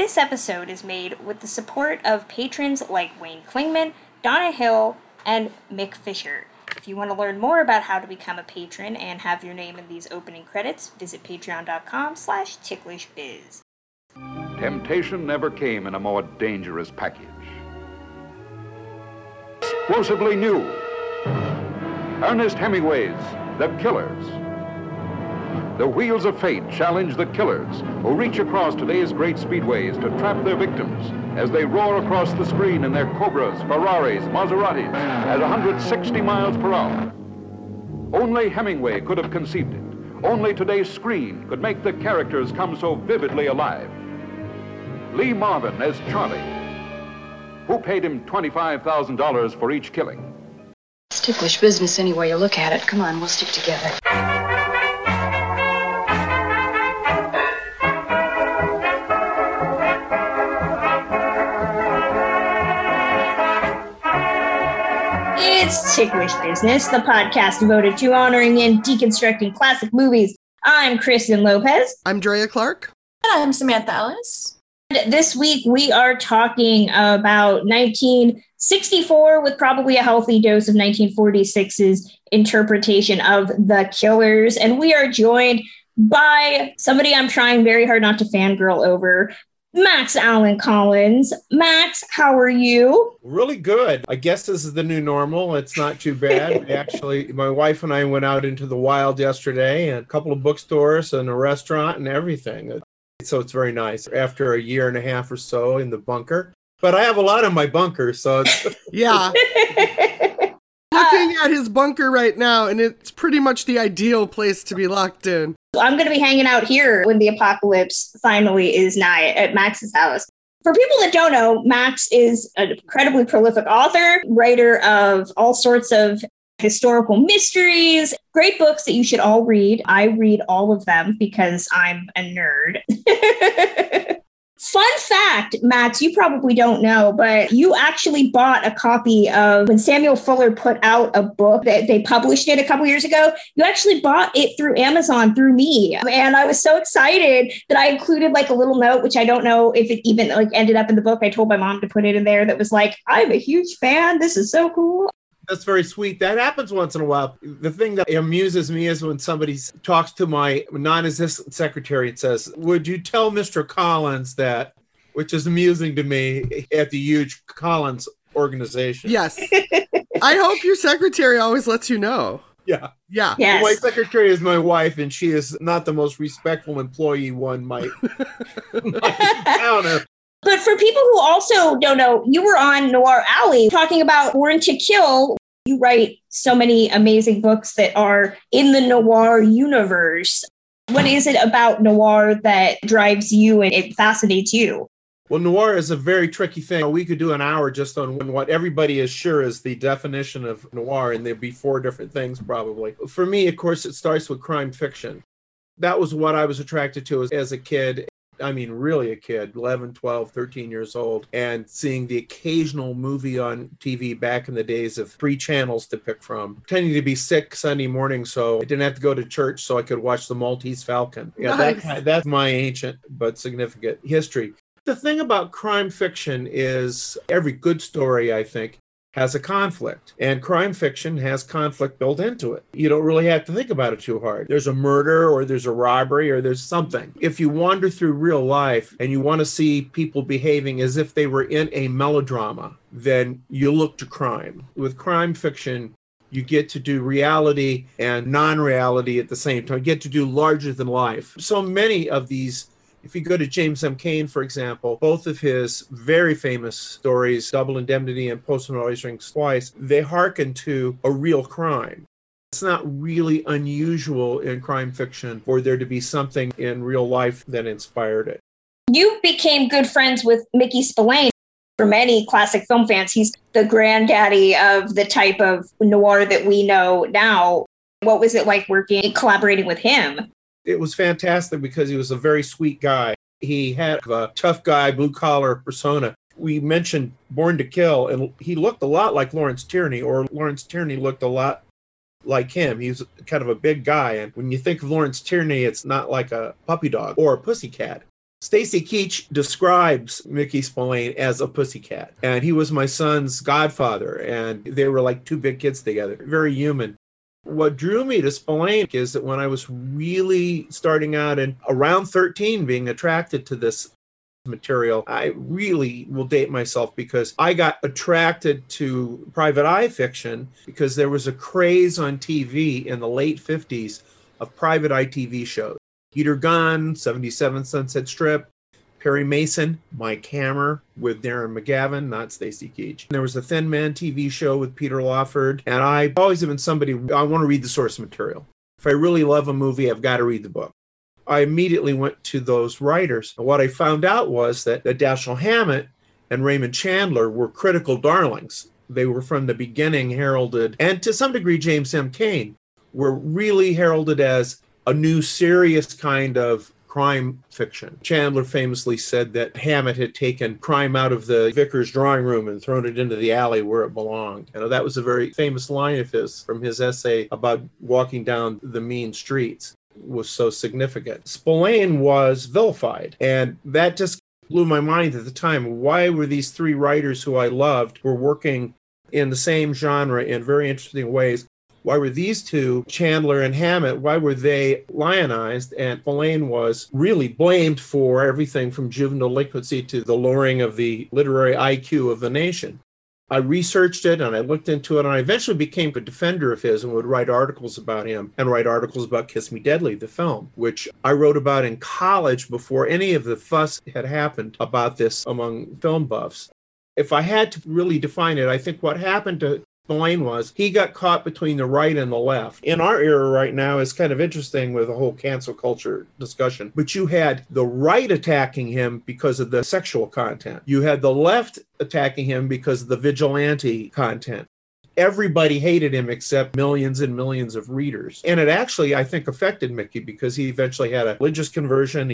This episode is made with the support of patrons like Wayne Klingman, Donna Hill, and Mick Fisher. If you want to learn more about how to become a patron and have your name in these opening credits, visit patreon.com slash ticklishbiz. Temptation never came in a more dangerous package. Explosively new. Ernest Hemingway's The Killers. The wheels of fate challenge the killers who reach across today's great speedways to trap their victims as they roar across the screen in their Cobras, Ferraris, Maseratis at 160 miles per hour. Only Hemingway could have conceived it. Only today's screen could make the characters come so vividly alive. Lee Marvin as Charlie. Who paid him $25,000 for each killing? It's ticklish business any way you look at it. Come on, we'll stick together. It's Ticklish Business, the podcast devoted to honoring and deconstructing classic movies. I'm Kristen Lopez. I'm Drea Clark. And I'm Samantha Ellis. And this week we are talking about 1964 with probably a healthy dose of 1946's interpretation of The Killers. And we are joined by somebody I'm trying very hard not to fangirl over, Max Allan Collins. Max, how are you? Really good. I guess this is the new normal. It's not too bad. Actually, my wife and I went out into the wild yesterday and a couple of bookstores and a restaurant and everything. So it's very nice after a year and a half or so in the bunker. But I have a lot in my bunker, so yeah. At his bunker right now, and it's pretty much the ideal place to be locked in. I'm going to be hanging out here when the apocalypse finally is nigh at Max's house. For people that don't know, Max is an incredibly prolific author, writer of all sorts of historical mysteries, great books that you should all read. I read all of them because I'm a nerd. Fun fact, Max, you probably don't know, but you actually bought a copy of when Samuel Fuller put out a book that they published it a couple years ago. You actually bought it through Amazon through me. And I was so excited that I included like a little note, which I don't know if it even like ended up in the book. I told my mom to put it in there that was like, I'm a huge fan. This is so cool that's very sweet. That happens once in a while. The thing that amuses me is when somebody talks to my non-assistant secretary and says, "Would you tell Mr. Collins that?" Which is amusing to me at the huge Collins organization. Yes. I hope your secretary always lets you know. Yeah. Yeah. Yes. My secretary is my wife, and she is not the most respectful employee one might, might encounter. But for people who also don't know, you were on Noir Alley talking about Born to Kill. You write so many amazing books that are in the noir universe. What is it about noir that drives you and it fascinates you? Well, noir is a very tricky thing. We could do an hour just on what everybody is sure is the definition of noir, and there'd be four different things probably. For me, of course, it starts with crime fiction. That was what I was attracted to as, as a kid. I mean, really a kid, 11, 12, 13 years old, and seeing the occasional movie on TV back in the days of three channels to pick from. Pretending to be sick Sunday morning, so I didn't have to go to church, so I could watch the Maltese Falcon. Yeah, Nice. that, that's my ancient but significant history. The thing about crime fiction is every good story, I think, has a conflict, and crime fiction has conflict built into it. You don't really have to think about it too hard. There's a murder, or there's a robbery, or there's something. If you wander through real life and you want to see people behaving as if they were in a melodrama, then you look to crime. With crime fiction, you get to do reality and non reality at the same time. You get to do larger than life. So many of these if you go to James M. Cain, for example, both of his very famous stories, Double Indemnity and Postman Always Rings Twice, they hearken to a real crime. It's not really unusual in crime fiction for there to be something in real life that inspired it. You became good friends with Mickey Spillane. For many classic film fans, he's the granddaddy of the type of noir that we know now. What was it like working, collaborating with him? It was fantastic because he was a very sweet guy. He had a tough guy, blue collar persona. We mentioned Born to Kill, and he looked a lot like Lawrence Tierney, or Lawrence Tierney looked a lot like him. He was kind of a big guy. And when you think of Lawrence Tierney, it's not like a puppy dog or a pussycat. Stacy Keach describes Mickey Spillane as a pussycat, and he was my son's godfather, and they were like two big kids together, very human. What drew me to Spillane is that when I was really starting out and around 13 being attracted to this material, I really will date myself because I got attracted to private eye fiction because there was a craze on TV in the late 50s of private eye TV shows. Peter Gunn, 77 Sunset Strip, Perry Mason, Mike Hammer with Darren McGavin, not Stacy Keach. There was a Thin Man TV show with Peter Lawford, and I always have been somebody I want to read the source material. If I really love a movie, I've got to read the book. I immediately went to those writers. And what I found out was that, that Dashiell Hammett and Raymond Chandler were critical darlings. They were from the beginning heralded, and to some degree, James M. Cain were really heralded as a new serious kind of crime fiction. Chandler famously said that Hammett had taken crime out of the vicar's drawing room and thrown it into the alley where it belonged. You know, that was a very famous line of his from his essay about walking down the mean streets was so significant. Spillane was vilified, and that just blew my mind at the time. Why were these three writers who I loved were working in the same genre in very interesting ways why were these two, Chandler and Hammett, why were they lionized? And Spillane was really blamed for everything from juvenile delinquency to the lowering of the literary IQ of the nation. I researched it and I looked into it, and I eventually became a defender of his and would write articles about him and write articles about Kiss Me Deadly, the film, which I wrote about in college before any of the fuss had happened about this among film buffs. If I had to really define it, I think what happened to Spillane was he got caught between the right and the left. In our era right now, it's kind of interesting with the whole cancel culture discussion. But you had the right attacking him because of the sexual content. You had the left attacking him because of the vigilante content everybody hated him except millions and millions of readers. And it actually, I think, affected Mickey because he eventually had a religious conversion.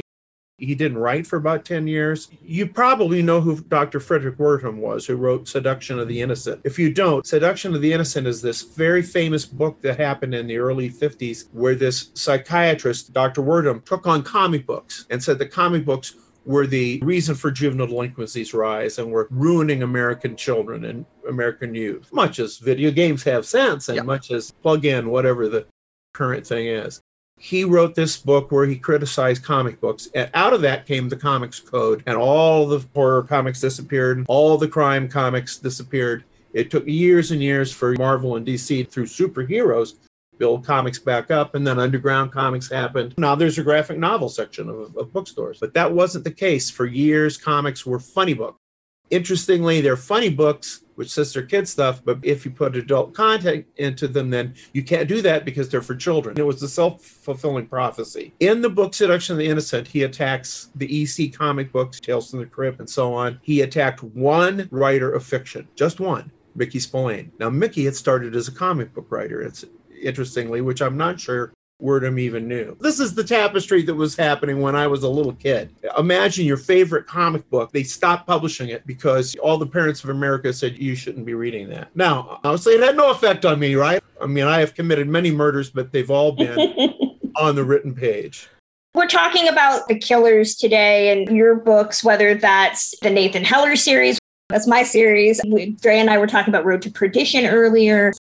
He didn't write for about 10 years. You probably know who Dr. Frederick Wertham was, who wrote Seduction of the Innocent. If you don't, Seduction of the Innocent is this very famous book that happened in the early 50s where this psychiatrist, Dr. Wertham, took on comic books and said the comic books were the reason for juvenile delinquencies rise and were ruining American children and American youth, much as video games have since and much as plug in whatever the current thing is he wrote this book where he criticized comic books and out of that came the comics code and all the horror comics disappeared all the crime comics disappeared. It took years and years for marvel and dc through superheroes build comics back up and then underground comics happened. Now there's a graphic novel section of, of bookstores but that wasn't the case for years. Comics were funny books. Interestingly they're funny books which says they're kid stuff, but if you put adult content into them, then you can't do that because they're for children. It was a self fulfilling prophecy. In the book Seduction of the Innocent, he attacks the EC comic books, Tales from the Crypt, and so on. He attacked one writer of fiction, just one, Mickey Spillane. Now, Mickey had started as a comic book writer. It's interestingly, which I'm not sure Wertham even knew. This is the tapestry that was happening when I was a little kid. Imagine your favorite comic book. They stopped publishing it because all the parents of America said you shouldn't be reading that. Now, obviously, it had no effect on me, right? I mean, I have committed many murders, but they've all been on the written page. We're talking about the killers today and your books, whether that's the Nathan Heller series, that's my series. Dre and I were talking about Road to Perdition earlier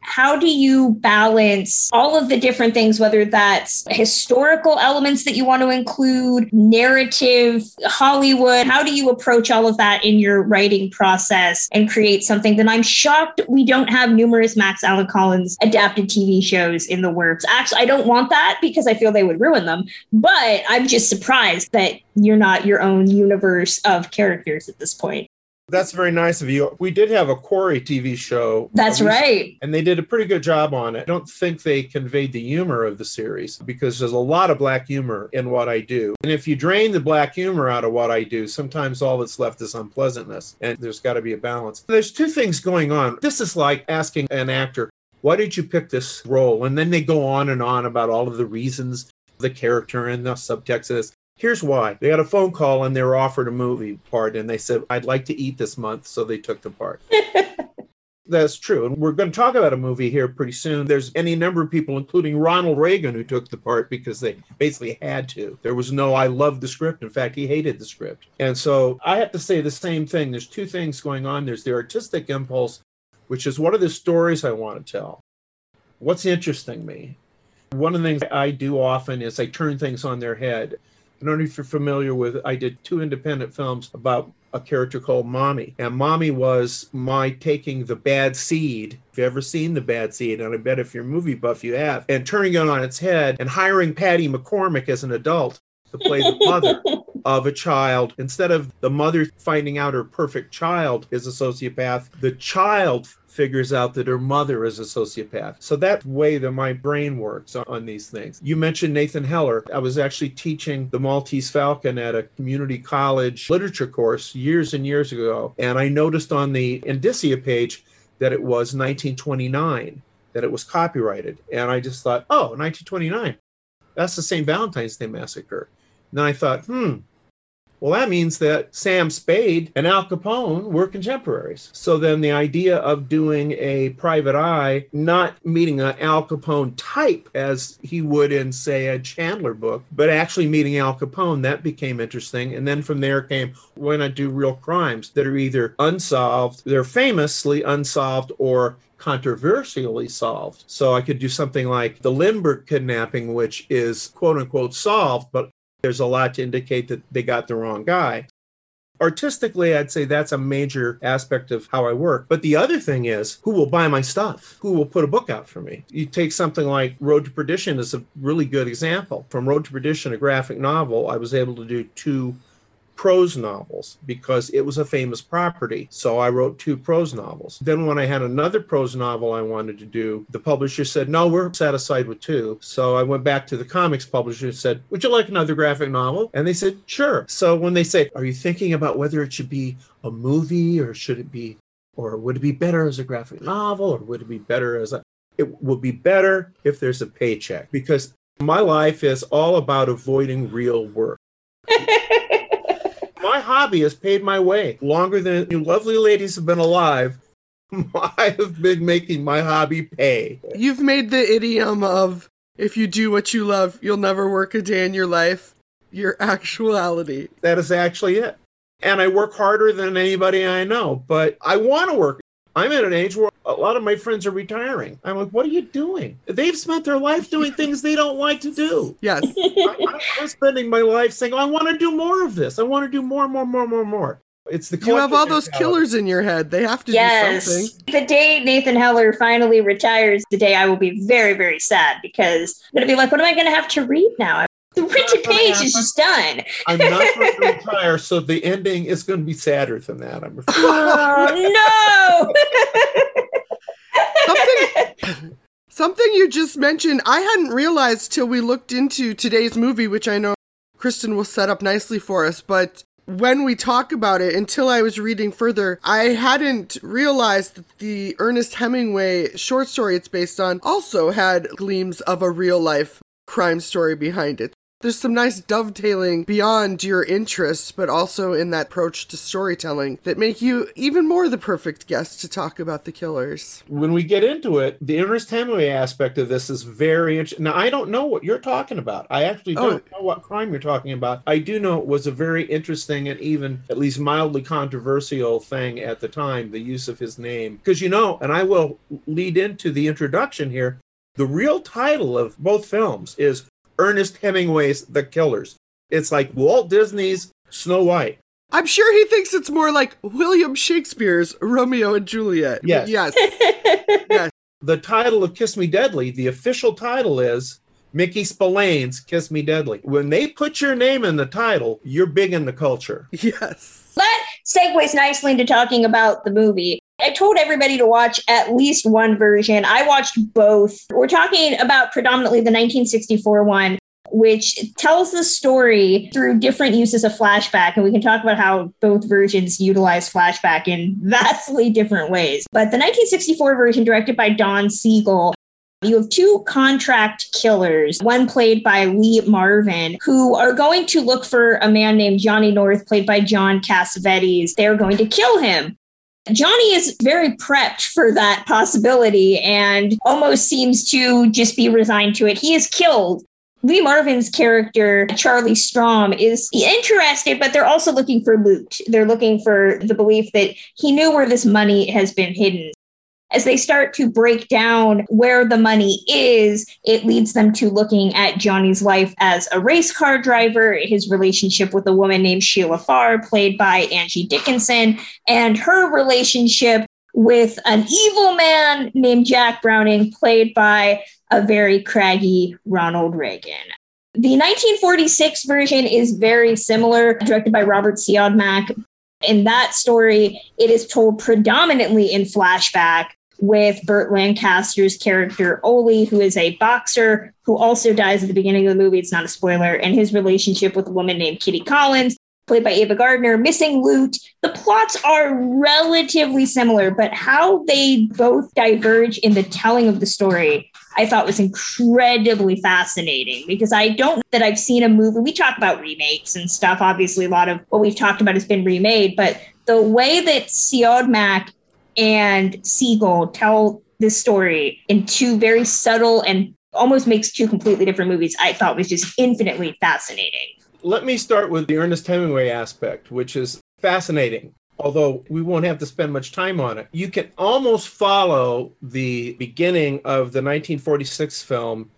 how do you balance all of the different things, whether that's historical elements that you want to include, narrative, Hollywood? How do you approach all of that in your writing process and create something that I'm shocked we don't have numerous Max Allan Collins adapted TV shows in the works? Actually, I don't want that because I feel they would ruin them, but I'm just surprised that you're not your own universe of characters at this point. That's very nice of you. We did have a Quarry TV show. That's right. And they did a pretty good job on it. I don't think they conveyed the humor of the series because there's a lot of black humor in what I do. And if you drain the black humor out of what I do, sometimes all that's left is unpleasantness. And there's got to be a balance. There's two things going on. This is like asking an actor, why did you pick this role? And then they go on and on about all of the reasons the character and the subtext of this. Here's why. They got a phone call and they were offered a movie part and they said, I'd like to eat this month. So they took the part. That's true. And we're going to talk about a movie here pretty soon. There's any number of people, including Ronald Reagan, who took the part because they basically had to. There was no, I love the script. In fact, he hated the script. And so I have to say the same thing. There's two things going on there's the artistic impulse, which is what are the stories I want to tell? What's interesting me? One of the things I do often is I turn things on their head. I don't know if you're familiar with, I did two independent films about a character called Mommy. And Mommy was my taking the bad seed. If you've ever seen the bad seed, and I bet if you're a movie buff, you have, and turning it on its head and hiring Patty McCormack as an adult to play the mother of a child. Instead of the mother finding out her perfect child is a sociopath, the child figures out that her mother is a sociopath. So that way that my brain works on these things. You mentioned Nathan Heller. I was actually teaching the Maltese Falcon at a community college literature course years and years ago. And I noticed on the Indicia page that it was 1929, that it was copyrighted. And I just thought, oh, 1929. That's the same Valentine's Day massacre. And then I thought, hmm, well, that means that Sam Spade and Al Capone were contemporaries. So then the idea of doing a private eye, not meeting an Al Capone type as he would in, say, a Chandler book, but actually meeting Al Capone, that became interesting. And then from there came, why not do real crimes that are either unsolved, they're famously unsolved, or controversially solved. So I could do something like the Lindbergh kidnapping, which is quote unquote solved, but there's a lot to indicate that they got the wrong guy. Artistically, I'd say that's a major aspect of how I work. But the other thing is who will buy my stuff? Who will put a book out for me? You take something like Road to Perdition as a really good example. From Road to Perdition, a graphic novel, I was able to do two prose novels because it was a famous property. So I wrote two prose novels. Then, when I had another prose novel I wanted to do, the publisher said, No, we're satisfied with two. So I went back to the comics publisher and said, Would you like another graphic novel? And they said, Sure. So when they say, Are you thinking about whether it should be a movie or should it be, or would it be better as a graphic novel or would it be better as a, it would be better if there's a paycheck because my life is all about avoiding real work. my hobby has paid my way longer than you lovely ladies have been alive. I have been making my hobby pay. You've made the idiom of if you do what you love, you'll never work a day in your life your actuality. That is actually it. And I work harder than anybody I know, but I want to work. I'm at an age where a lot of my friends are retiring. I'm like, what are you doing? They've spent their life doing things they don't like to do. Yes. I, am spending my life saying, I want to do more of this. I want to do more, more, more, more, more. It's the you have all those killers in your head. They have to yes. do something. The day Nathan Heller finally retires, the day I will be very, very sad because I'm gonna be like, what am I gonna have to read now? The printed page is just done. I'm not going to retire, so the ending is going to be sadder than that. I'm afraid. Oh, no! something, something you just mentioned, I hadn't realized till we looked into today's movie, which I know Kristen will set up nicely for us, but when we talk about it, until I was reading further, I hadn't realized that the Ernest Hemingway short story it's based on also had gleams of a real life crime story behind it. There's some nice dovetailing beyond your interests, but also in that approach to storytelling that make you even more the perfect guest to talk about the killers. When we get into it, the Ernest Hemingway aspect of this is very interesting. Now, I don't know what you're talking about. I actually oh. don't oh. know what crime you're talking about. I do know it was a very interesting and even at least mildly controversial thing at the time, the use of his name. Because, you know, and I will lead into the introduction here. The real title of both films is Ernest Hemingway's The Killers. It's like Walt Disney's Snow White. I'm sure he thinks it's more like William Shakespeare's Romeo and Juliet. Yes. Yes. yes. The title of Kiss Me Deadly, the official title is Mickey Spillane's Kiss Me Deadly. When they put your name in the title, you're big in the culture. Yes. That segues nicely into talking about the movie. I told everybody to watch at least one version. I watched both. We're talking about predominantly the 1964 one, which tells the story through different uses of flashback. And we can talk about how both versions utilize flashback in vastly different ways. But the 1964 version, directed by Don Siegel, you have two contract killers, one played by Lee Marvin, who are going to look for a man named Johnny North, played by John Cassavetes. They're going to kill him Johnny is very prepped for that possibility and almost seems to just be resigned to it. He is killed. Lee Marvin's character, Charlie Strom, is interested, but they're also looking for loot. They're looking for the belief that he knew where this money has been hidden as they start to break down where the money is, it leads them to looking at Johnny's life as a race car driver, his relationship with a woman named Sheila Farr, played by Angie Dickinson, and her relationship with an evil man named Jack Browning, played by a very craggy Ronald Reagan. The 1946 version is very similar, directed by Robert Siodmak. In that story, it is told predominantly in flashback with Burt Lancaster's character Ole, who is a boxer who also dies at the beginning of the movie. It's not a spoiler, and his relationship with a woman named Kitty Collins, played by Ava Gardner, missing loot. The plots are relatively similar, but how they both diverge in the telling of the story, I thought was incredibly fascinating because I don't that I've seen a movie. We talk about remakes and stuff. Obviously, a lot of what we've talked about has been remade, but the way that Siodmak and Siegel tell this story in two very subtle and almost makes two completely different movies, I thought was just infinitely fascinating. Let me start with the Ernest Hemingway aspect, which is fascinating. Although we won't have to spend much time on it, you can almost follow the beginning of the 1946 film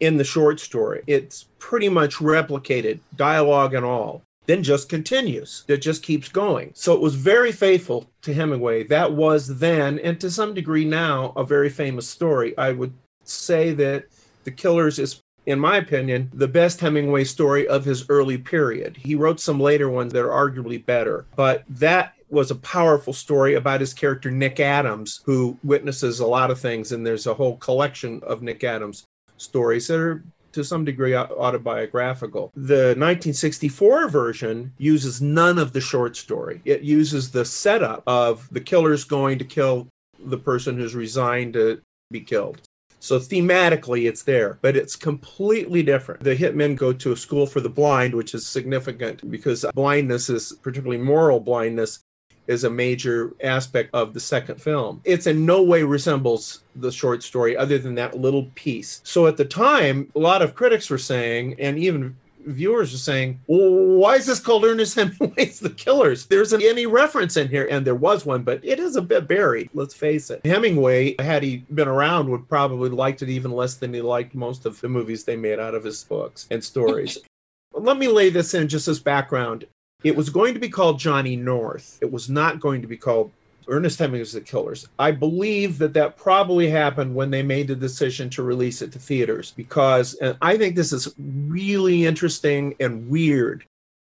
in the short story. It's pretty much replicated, dialogue and all then just continues. It just keeps going. So it was very faithful to Hemingway. That was then, and to some degree now, a very famous story. I would say that The Killers is in my opinion, the best Hemingway story of his early period. He wrote some later ones that are arguably better, but that was a powerful story about his character Nick Adams, who witnesses a lot of things, and there's a whole collection of Nick Adams stories that are to some degree autobiographical. The 1964 version uses none of the short story. It uses the setup of the killer's going to kill the person who's resigned to be killed. So thematically, it's there, but it's completely different. The hitmen go to a school for the blind, which is significant because blindness is particularly moral blindness is a major aspect of the second film. It's in no way resembles the short story other than that little piece. So at the time, a lot of critics were saying, and even viewers are saying, well, why is this called Ernest Hemingway's The Killers? There's an, any reference in here, and there was one, but it is a bit buried, let's face it. Hemingway, had he been around, would probably liked it even less than he liked most of the movies they made out of his books and stories. Let me lay this in just as background. It was going to be called Johnny North. It was not going to be called Ernest Hemingway's The Killers. I believe that that probably happened when they made the decision to release it to theaters because, and I think this is really interesting and weird.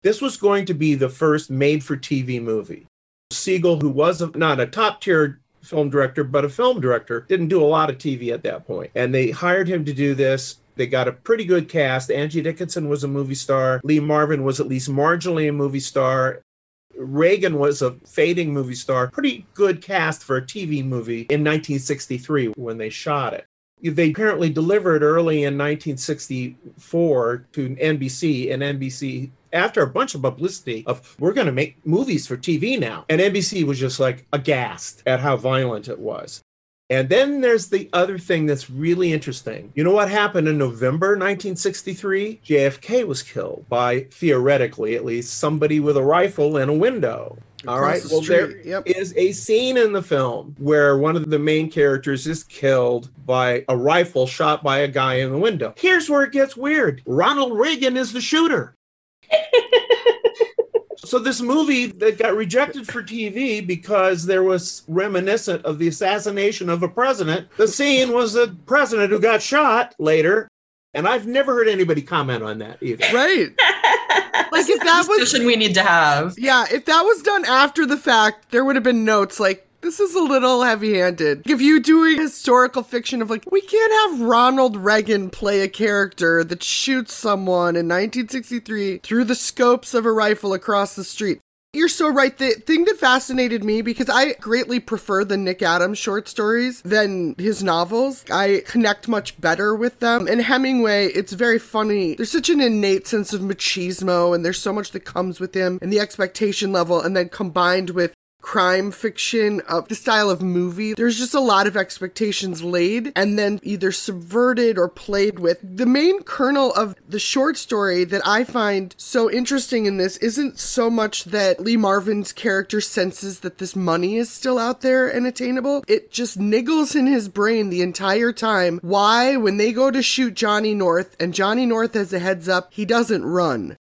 This was going to be the first made for TV movie. Siegel, who was a, not a top tier film director, but a film director, didn't do a lot of TV at that point. And they hired him to do this. They got a pretty good cast. Angie Dickinson was a movie star. Lee Marvin was at least marginally a movie star. Reagan was a fading movie star. Pretty good cast for a TV movie in 1963 when they shot it. They apparently delivered early in 1964 to NBC, and NBC, after a bunch of publicity of we're going to make movies for TV now, and NBC was just like aghast at how violent it was. And then there's the other thing that's really interesting. You know what happened in November 1963? JFK was killed by, theoretically at least, somebody with a rifle in a window. Across All right. The well, there yep. is a scene in the film where one of the main characters is killed by a rifle shot by a guy in the window. Here's where it gets weird Ronald Reagan is the shooter. So this movie that got rejected for TV because there was reminiscent of the assassination of a president. The scene was a president who got shot later, and I've never heard anybody comment on that either. Right. like if that was discussion we need to have. Yeah, if that was done after the fact, there would have been notes like this is a little heavy handed. If you do a historical fiction of like, we can't have Ronald Reagan play a character that shoots someone in 1963 through the scopes of a rifle across the street. You're so right. The thing that fascinated me, because I greatly prefer the Nick Adams short stories than his novels, I connect much better with them. And Hemingway, it's very funny. There's such an innate sense of machismo, and there's so much that comes with him and the expectation level, and then combined with crime fiction of the style of movie. There's just a lot of expectations laid and then either subverted or played with. The main kernel of the short story that I find so interesting in this isn't so much that Lee Marvin's character senses that this money is still out there and attainable. It just niggles in his brain the entire time why, when they go to shoot Johnny North and Johnny North has a heads up, he doesn't run.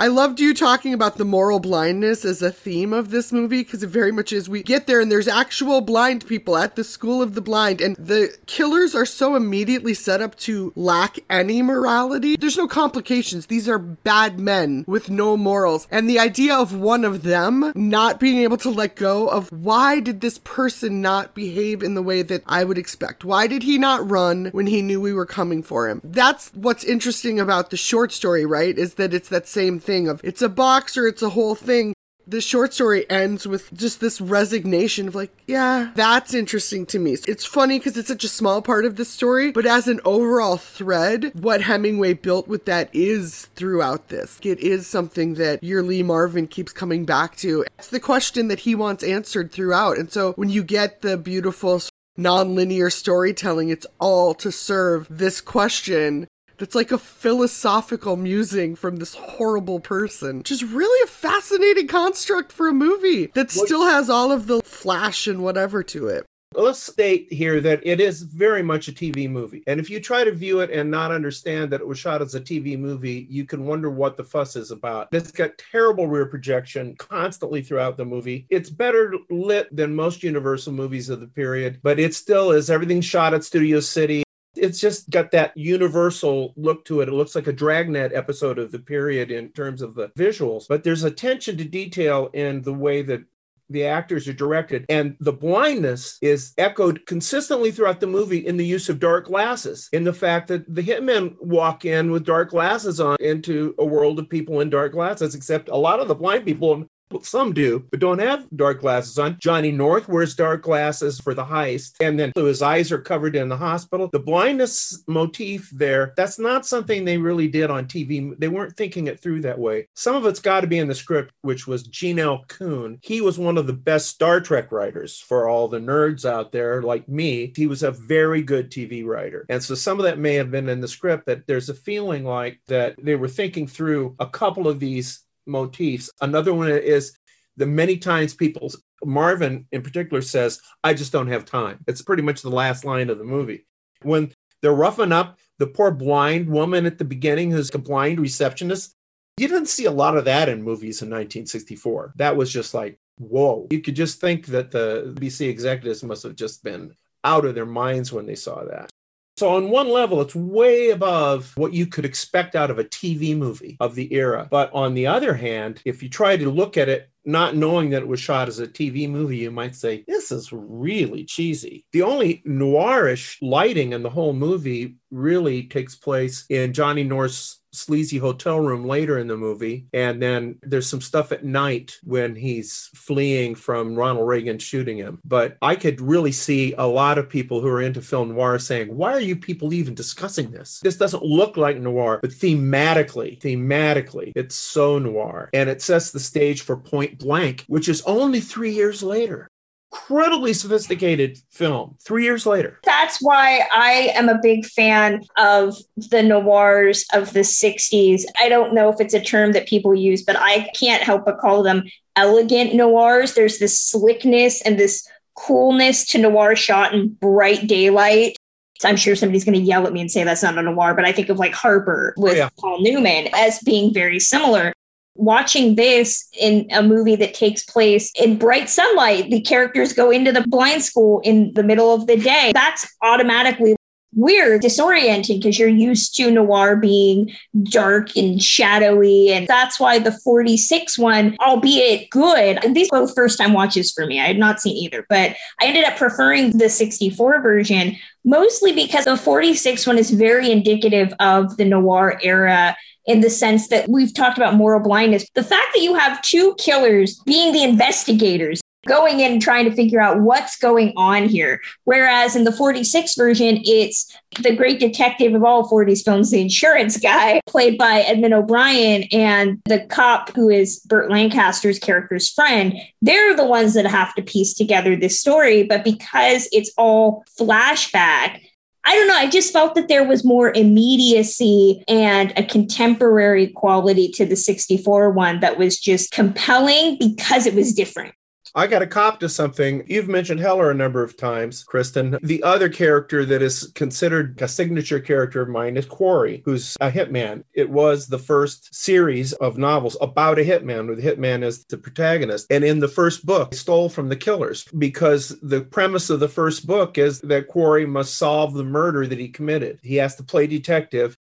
I loved you talking about the moral blindness as a theme of this movie because it very much is. We get there and there's actual blind people at the school of the blind, and the killers are so immediately set up to lack any morality. There's no complications. These are bad men with no morals. And the idea of one of them not being able to let go of why did this person not behave in the way that I would expect? Why did he not run when he knew we were coming for him? That's what's interesting about the short story, right? Is that it's that same thing of it's a box or it's a whole thing. The short story ends with just this resignation of like, yeah, that's interesting to me. It's funny because it's such a small part of the story, but as an overall thread, what Hemingway built with that is throughout this. It is something that your Lee Marvin keeps coming back to. It's the question that he wants answered throughout. And so when you get the beautiful non-linear storytelling, it's all to serve this question that's like a philosophical musing from this horrible person, which is really a fascinating construct for a movie that still has all of the flash and whatever to it. Let's state here that it is very much a TV movie. And if you try to view it and not understand that it was shot as a TV movie, you can wonder what the fuss is about. It's got terrible rear projection constantly throughout the movie. It's better lit than most Universal movies of the period, but it still is everything shot at Studio City it's just got that universal look to it. It looks like a Dragnet episode of the period in terms of the visuals, but there's attention to detail in the way that the actors are directed. And the blindness is echoed consistently throughout the movie in the use of dark glasses, in the fact that the hitmen walk in with dark glasses on into a world of people in dark glasses, except a lot of the blind people well, some do, but don't have dark glasses on. Johnny North wears dark glasses for the heist, and then so his eyes are covered in the hospital. The blindness motif there, that's not something they really did on TV. They weren't thinking it through that way. Some of it's got to be in the script, which was Gene L. Coon. He was one of the best Star Trek writers for all the nerds out there like me. He was a very good TV writer. And so some of that may have been in the script but there's a feeling like that they were thinking through a couple of these motifs. Another one is the many times people, Marvin in particular says, I just don't have time. It's pretty much the last line of the movie. When they're roughing up the poor blind woman at the beginning who's a blind receptionist, you didn't see a lot of that in movies in 1964. That was just like, whoa. You could just think that the NBC executives must have just been out of their minds when they saw that. So, on one level, it's way above what you could expect out of a TV movie of the era. But on the other hand, if you try to look at it not knowing that it was shot as a TV movie, you might say, this is really cheesy. The only noirish lighting in the whole movie really takes place in Johnny North's sleazy hotel room later in the movie. And then there's some stuff at night when he's fleeing from Ronald Reagan shooting him. But I could really see a lot of people who are into film noir saying, why are you people even discussing this? This doesn't look like noir, but thematically, thematically, it's so noir. And it sets the stage for Point Blank, which is only three years later incredibly sophisticated film three years later. That's why I am a big fan of the noirs of the 60s. I don't know if it's a term that people use, but I can't help but call them elegant noirs. There's this slickness and this coolness to noir shot in bright daylight. I'm sure somebody's going to yell at me and say that's not a noir, but I think of like Harper with oh, yeah. Paul Newman as being very similar watching this in a movie that takes place in bright sunlight, the characters go into the blind school in the middle of the day. That's automatically weird, disorienting because you're used to noir being dark and shadowy. And that's why the 46 one, albeit good, these both first time watches for me. I had not seen either, but I ended up preferring the 64 version mostly because the 46 one is very indicative of the noir era in the sense that we've talked about moral blindness. The fact that you have two killers being the investigators going in and trying to figure out what's going on here. Whereas in the 46 version, it's the great detective of all 40s films, the insurance guy, played by Edmund O'Brien, and the cop who is Burt Lancaster's character's friend. They're the ones that have to piece together this story. But because it's all flashback, I don't know. I just felt that there was more immediacy and a contemporary quality to the 64 one that was just compelling because it was different. I got a cop to something. You've mentioned Heller a number of times, Kristen. The other character that is considered a signature character of mine is Quarry, who's a hitman. It was the first series of novels about a hitman, with the hitman as the protagonist. And in the first book, stole from the killers because the premise of the first book is that Quarry must solve the murder that he committed. He has to play detective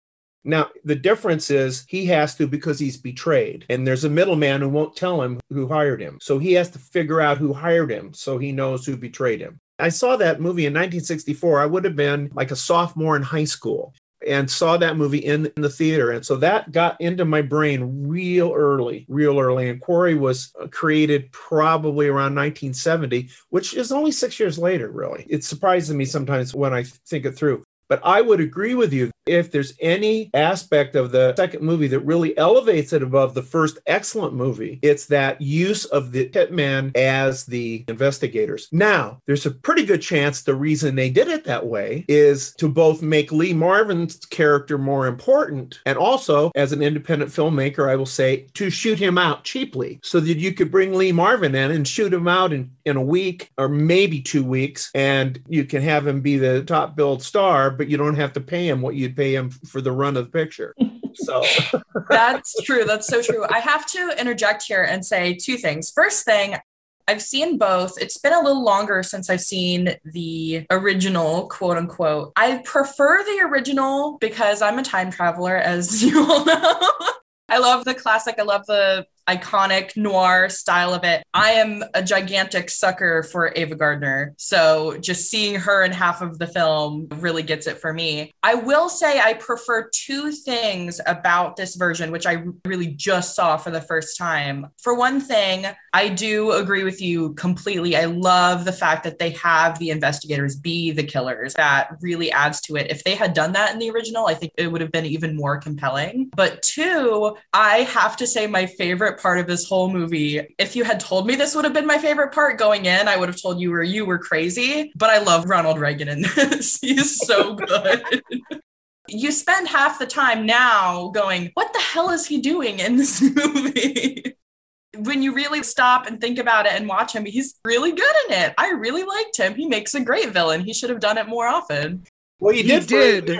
now, the difference is he has to because he's betrayed, and there's a middleman who won't tell him who hired him. So he has to figure out who hired him so he knows who betrayed him. I saw that movie in 1964. I would have been like a sophomore in high school and saw that movie in, in, the theater. And so that got into my brain real early, real early. And Quarry was uh, created probably around 1970, which is only six years later, really. It surprises me sometimes when I think it through. But I would agree with you. If there's any aspect of the second movie that really elevates it above the first excellent movie, it's that use of the hitman as the investigators. Now, there's a pretty good chance the reason they did it that way is to both make Lee Marvin's character more important and also, as an independent filmmaker, I will say, to shoot him out cheaply so that you could bring Lee Marvin in and shoot him out in, in a week or maybe two weeks and you can have him be the top billed star but you don't have to pay him what you'd pay him for the run of the picture. So that's true. That's so true. I have to interject here and say two things. First thing, I've seen both. It's been a little longer since I've seen the original, quote unquote. I prefer the original because I'm a time traveler, as you all know. I love the classic. I love the iconic noir style of it. I am a gigantic sucker for Ava Gardner. So just seeing her in half of the film really gets it for me. I will say I prefer two things about this version, which I really just saw for the first time. For one thing, I do agree with you completely. I love the fact that they have the investigators be the killers. That really adds to it. If they had done that in the original, I think it would have been even more compelling. But two, I have to say my favorite part of this whole movie. If you had told me this would have been my favorite part going in, I would have told you were you were crazy. But I love Ronald Reagan in this. He's so good. you spend half the time now going, what the hell is he doing in this movie? when you really stop and think about it and watch him, he's really good in it. I really liked him. He makes a great villain. He should have done it more often. Well, he, he did. did.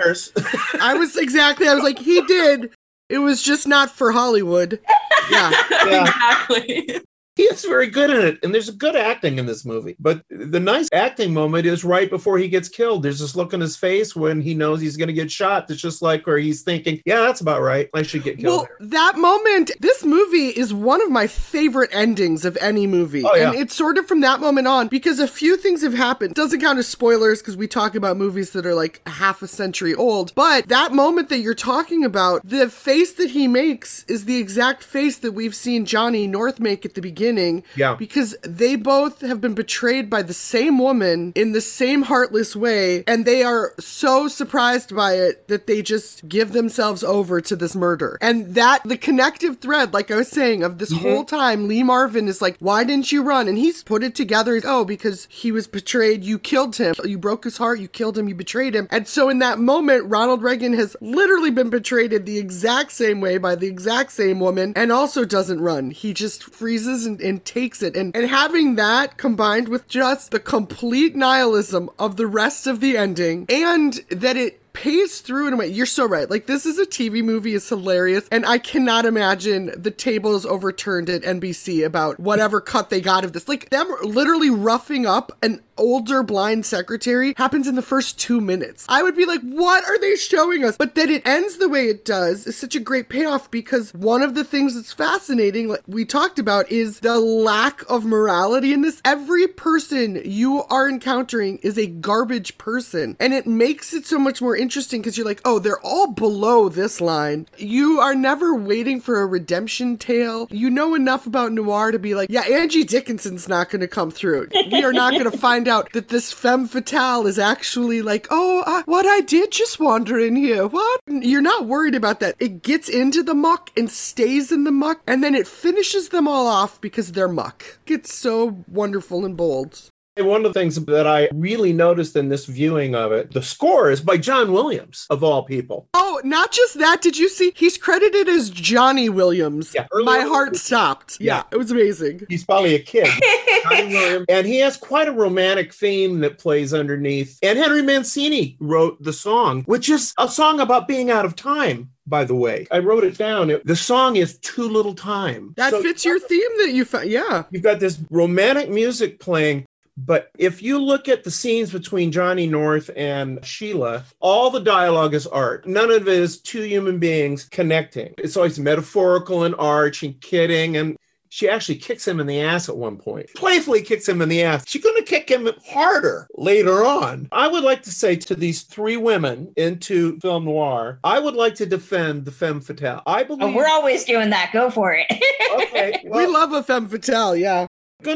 I was exactly. I was like, he did. It was just not for Hollywood. Yeah, yeah. exactly he is very good in it and there's good acting in this movie but the nice acting moment is right before he gets killed. There's this look on his face when he knows he's going to get shot it's just like where he's thinking yeah that's about right. I should get killed. Well that moment this movie is one of my favorite endings of any movie. Oh, yeah. and it's sort of from that moment on because a few things have happened. Doesn't count as spoilers because we talk about movies that are like half a century old but that moment that you're talking about the face that he makes is the exact face that we've seen johnny north make at the beginning beginning. Yeah. Because they both have been betrayed by the same woman in the same heartless way. And they are so surprised by it that they just give themselves over to this murder. And that, the connective thread, like I was saying, of this mm-hmm. whole time, Lee Marvin is like, why didn't you run? And he's put it together. Oh, because he was betrayed. You killed him. You broke his heart. You killed him. You betrayed him. And so in that moment, Ronald Reagan has literally been betrayed in the exact same way by the exact same woman and also doesn't run. He just freezes and takes it. And, and having that combined with just the complete nihilism of the rest of the ending and that it pays through in a way. You're so right. Like this is a TV movie. It's hilarious, and I cannot imagine the tables overturned at NBC about whatever cut they got of this. Like them literally roughing up an older blind secretary happens in the first two minutes. I would be like, what are they showing us? But that it ends the way it does is such a great payoff because one of the things that's fascinating, like we talked about, is the lack of morality in this. Every person you are encountering is a garbage person, and it makes it so much more interesting interesting because you're like, oh, they're all below this line. You are never waiting for a redemption tale. You know enough about noir to be like, yeah, Angie Dickinson's not going to come through. We are not going to find out that this femme fatale is actually like, oh, uh, what I did just wander in here. What? You're not worried about that. It gets into the muck and stays in the muck, and then it finishes them all off because they're muck. It's so wonderful and bold. One of the things that I really noticed in this viewing of it, the score is by John Williams, of all people. Oh, not just that. Did you see? He's credited as Johnny Williams. Yeah, My earlier- heart stopped. Yeah, Yeah. it was amazing. He's probably a kid. Johnny Williams. And he has quite a romantic theme that plays underneath. And Henry Mancini wrote the song, which is a song about being out of time. By the way, I wrote it down. It- the song is Too Little Time. That So fits your theme that you found. Yeah. You've got this romantic music playing, but if you look at the scenes between Johnny North and Sheila, all the dialogue is art. None of it is two human beings connecting. It's always metaphorical and arch and kidding. And she actually kicks him in the ass at one point. Playfully kicks him in the ass. She's going to kick him harder later on. I would like to say to these three women into film noir, I would like to defend the femme fatale. I believe. Oh, we're always doing that. Go for it. okay. we love a femme fatale. Yeah.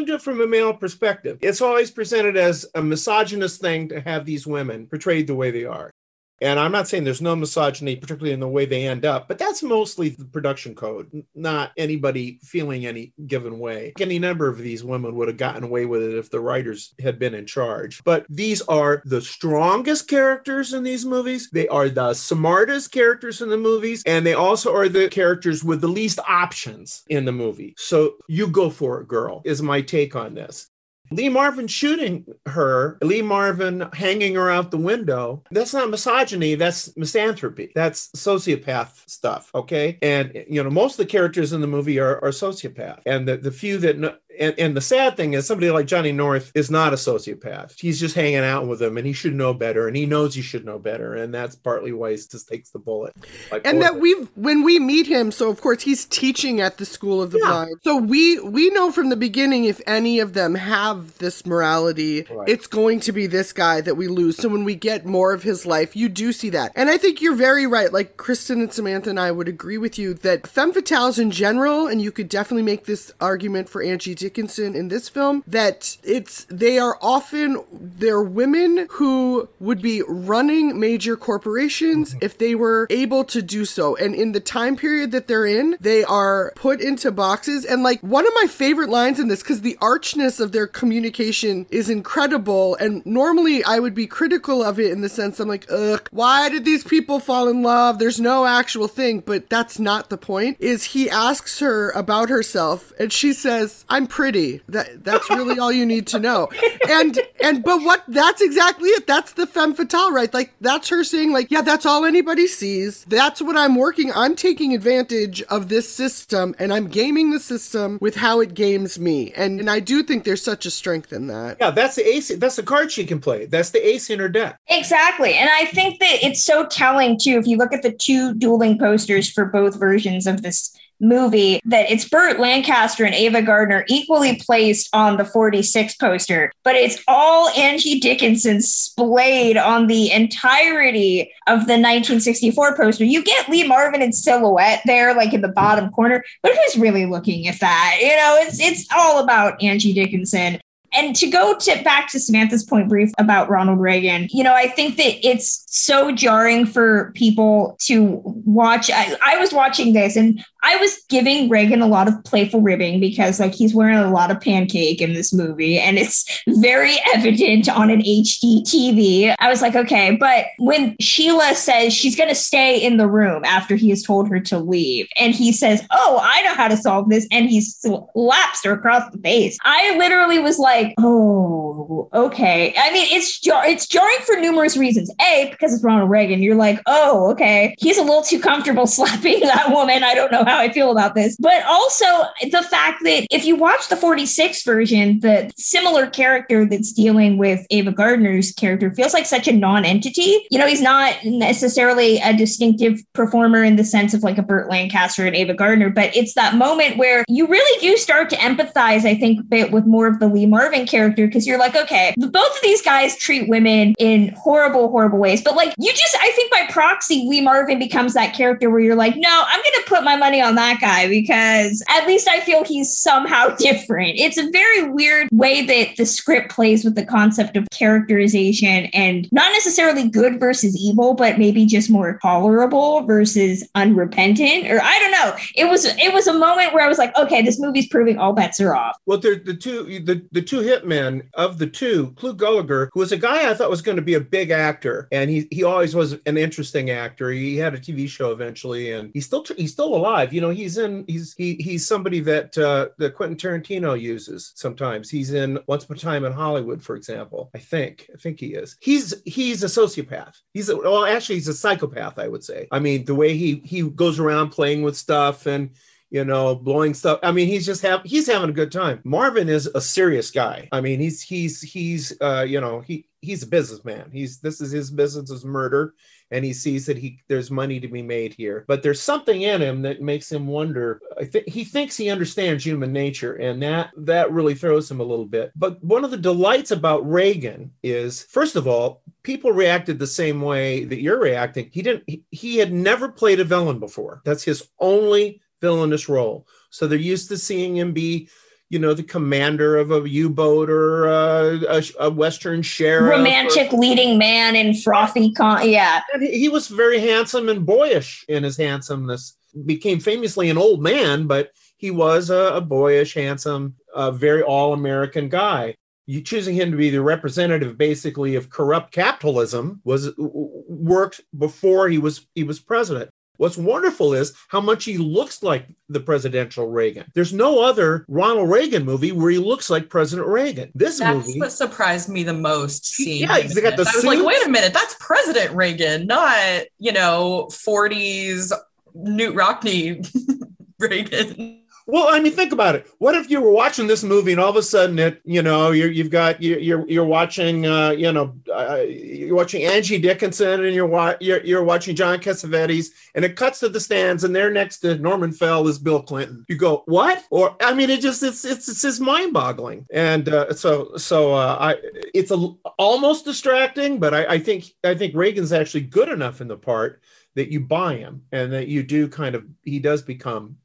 It from a male perspective. It's always presented as a misogynist thing to have these women portrayed the way they are. And I'm not saying there's no misogyny, particularly in the way they end up, but that's mostly the production code, not anybody feeling any given way. Any number of these women would have gotten away with it if the writers had been in charge. But these are the strongest characters in these movies. They are the smartest characters in the movies. And they also are the characters with the least options in the movie. So you go for it, girl, is my take on this. Lee Marvin shooting her, Lee Marvin hanging her out the window, that's not misogyny, that's misanthropy. That's sociopath stuff, okay? And, you know, most of the characters in the movie are, are sociopath. And the, the few that, kn- and, and the sad thing is somebody like Johnny North is not a sociopath. He's just hanging out with him and he should know better and he knows he should know better. And that's partly why he just takes the bullet. like and that Porter. we've when we meet him so of course he's teaching at the school of the Yeah. blind so we we know from the beginning if any of them have this morality Right. it's going to be this guy that we lose so when we get more of his life you do see that and i think you're very right like kristen and samantha and i would agree with you that femme fatales in general and you could definitely make this argument for angie dickinson in this film that it's they are often they're women who would be running major corporations mm-hmm. if they were able to do so. And in the time period that they're in, they are put into boxes. And like one of my favorite lines in this, because the archness of their communication is incredible. And normally I would be critical of it in the sense I'm like, ugh, why did these people fall in love? There's no actual thing. But that's not the point. Is he asks her about herself and she says, I'm pretty. That that's really all you need to know. And and but what that's exactly it. That's the femme fatale, right? Like that's her saying, like, yeah, that's all anybody sees. That's what I'm working. I'm taking advantage of this system and I'm gaming the system with how it games me. And and I do think there's such a strength in that. Yeah, that's the ace. That's the card she can play. That's the ace in her deck. Exactly. And I think that it's so telling too, if you look at the two dueling posters for both versions of this movie, that it's Burt Lancaster and Ava Gardner equally placed on the 46 poster, but it's all Angie Dickinson splayed on the entirety of the 1964 poster. You get Lee Marvin in silhouette there, like in the bottom corner, but who's really looking at that? You know, it's it's all about Angie Dickinson. And to go to back to Samantha's point brief about Ronald Reagan, you know, I think that it's so jarring for people to watch. I, I was watching this and I was giving Reagan a lot of playful ribbing because like he's wearing a lot of pancake in this movie and it's very evident on an HD TV. I was like, okay, but when Sheila says she's going to stay in the room after he has told her to leave and he says, "Oh, I know how to solve this," and he slaps her across the face. I literally was like, "Oh, okay." I mean, it's jar- it's jarring for numerous reasons. A, because it's Ronald Reagan. You're like, "Oh, okay." He's a little too comfortable slapping that woman. I don't know how I feel about this. But also the fact that if you watch the 46 version, the similar character that's dealing with Ava Gardner's character feels like such a non-entity. You know, he's not necessarily a distinctive performer in the sense of like a Burt Lancaster and Ava Gardner, but it's that moment where you really do start to empathize, I think, a bit with more of the Lee Marvin character because you're like, okay, both of these guys treat women in horrible, horrible ways. But like, you just, I think by proxy, Lee Marvin becomes that character where you're like, no, I'm going to put my money on that guy because at least I feel he's somehow different. It's a very weird way that the script plays with the concept of characterization and not necessarily good versus evil, but maybe just more tolerable versus unrepentant. Or I don't know. It was it was a moment where I was like, okay, this movie's proving all bets are off. Well, the the two the, the two hitmen of the two, Clu Gulager, who was a guy I thought was going to be a big actor, and he he always was an interesting actor. He had a TV show eventually, and he's still he's still alive. You know, he's in he's he he's somebody that uh, that Quentin Tarantino uses sometimes. He's in Once Upon a Time in Hollywood, for example. I think I think he is. He's he's a sociopath. He's a, well, actually, he's a psychopath. I would say. I mean, the way he he goes around playing with stuff and you know, blowing stuff. I mean, he's just have he's having a good time. Marvin is a serious guy. I mean, he's he's he's uh, you know, he he's a businessman. He's this is his business is murder, and he sees that he there's money to be made here. But there's something in him that makes him wonder. I think he thinks he understands human nature, and that that really throws him a little bit. But one of the delights about Reagan is, first of all, people reacted the same way that you're reacting. He didn't. He, he had never played a villain before. That's his only villainous role. So they're used to seeing him be, you know, the commander of a U-boat or uh, a, a, Western sheriff, romantic or, leading man in frothy con. Yeah, he, he was very handsome and boyish in his handsomeness. Became famously an old man, but he was a, a boyish, handsome, uh, very all-American guy you choosing him to be the representative basically of corrupt capitalism was worked before he was he was president What's wonderful is how much he looks like the presidential Reagan. There's no other Ronald Reagan movie where he looks like President Reagan. This that's movie. what surprised me the most. Seeing yeah, he's got the I was like, wait a minute, that's President Reagan, not you know 40s Knute Rockne Reagan. Well, I mean, think about it. What if you were watching this movie and all of a sudden it, you know, you're, you've got you're you're, you're watching, uh, you know, uh, you're watching Angie Dickinson and you're, wa- you're you're watching John Cassavetes and it cuts to the stands and there next to Norman Fell is Bill Clinton. You go what? Or I mean, it just it's it's, it's just mind boggling. And uh, so so uh, I it's a, almost distracting, but I, I think I think Reagan's actually good enough in the part that you buy him and that you do kind of he does become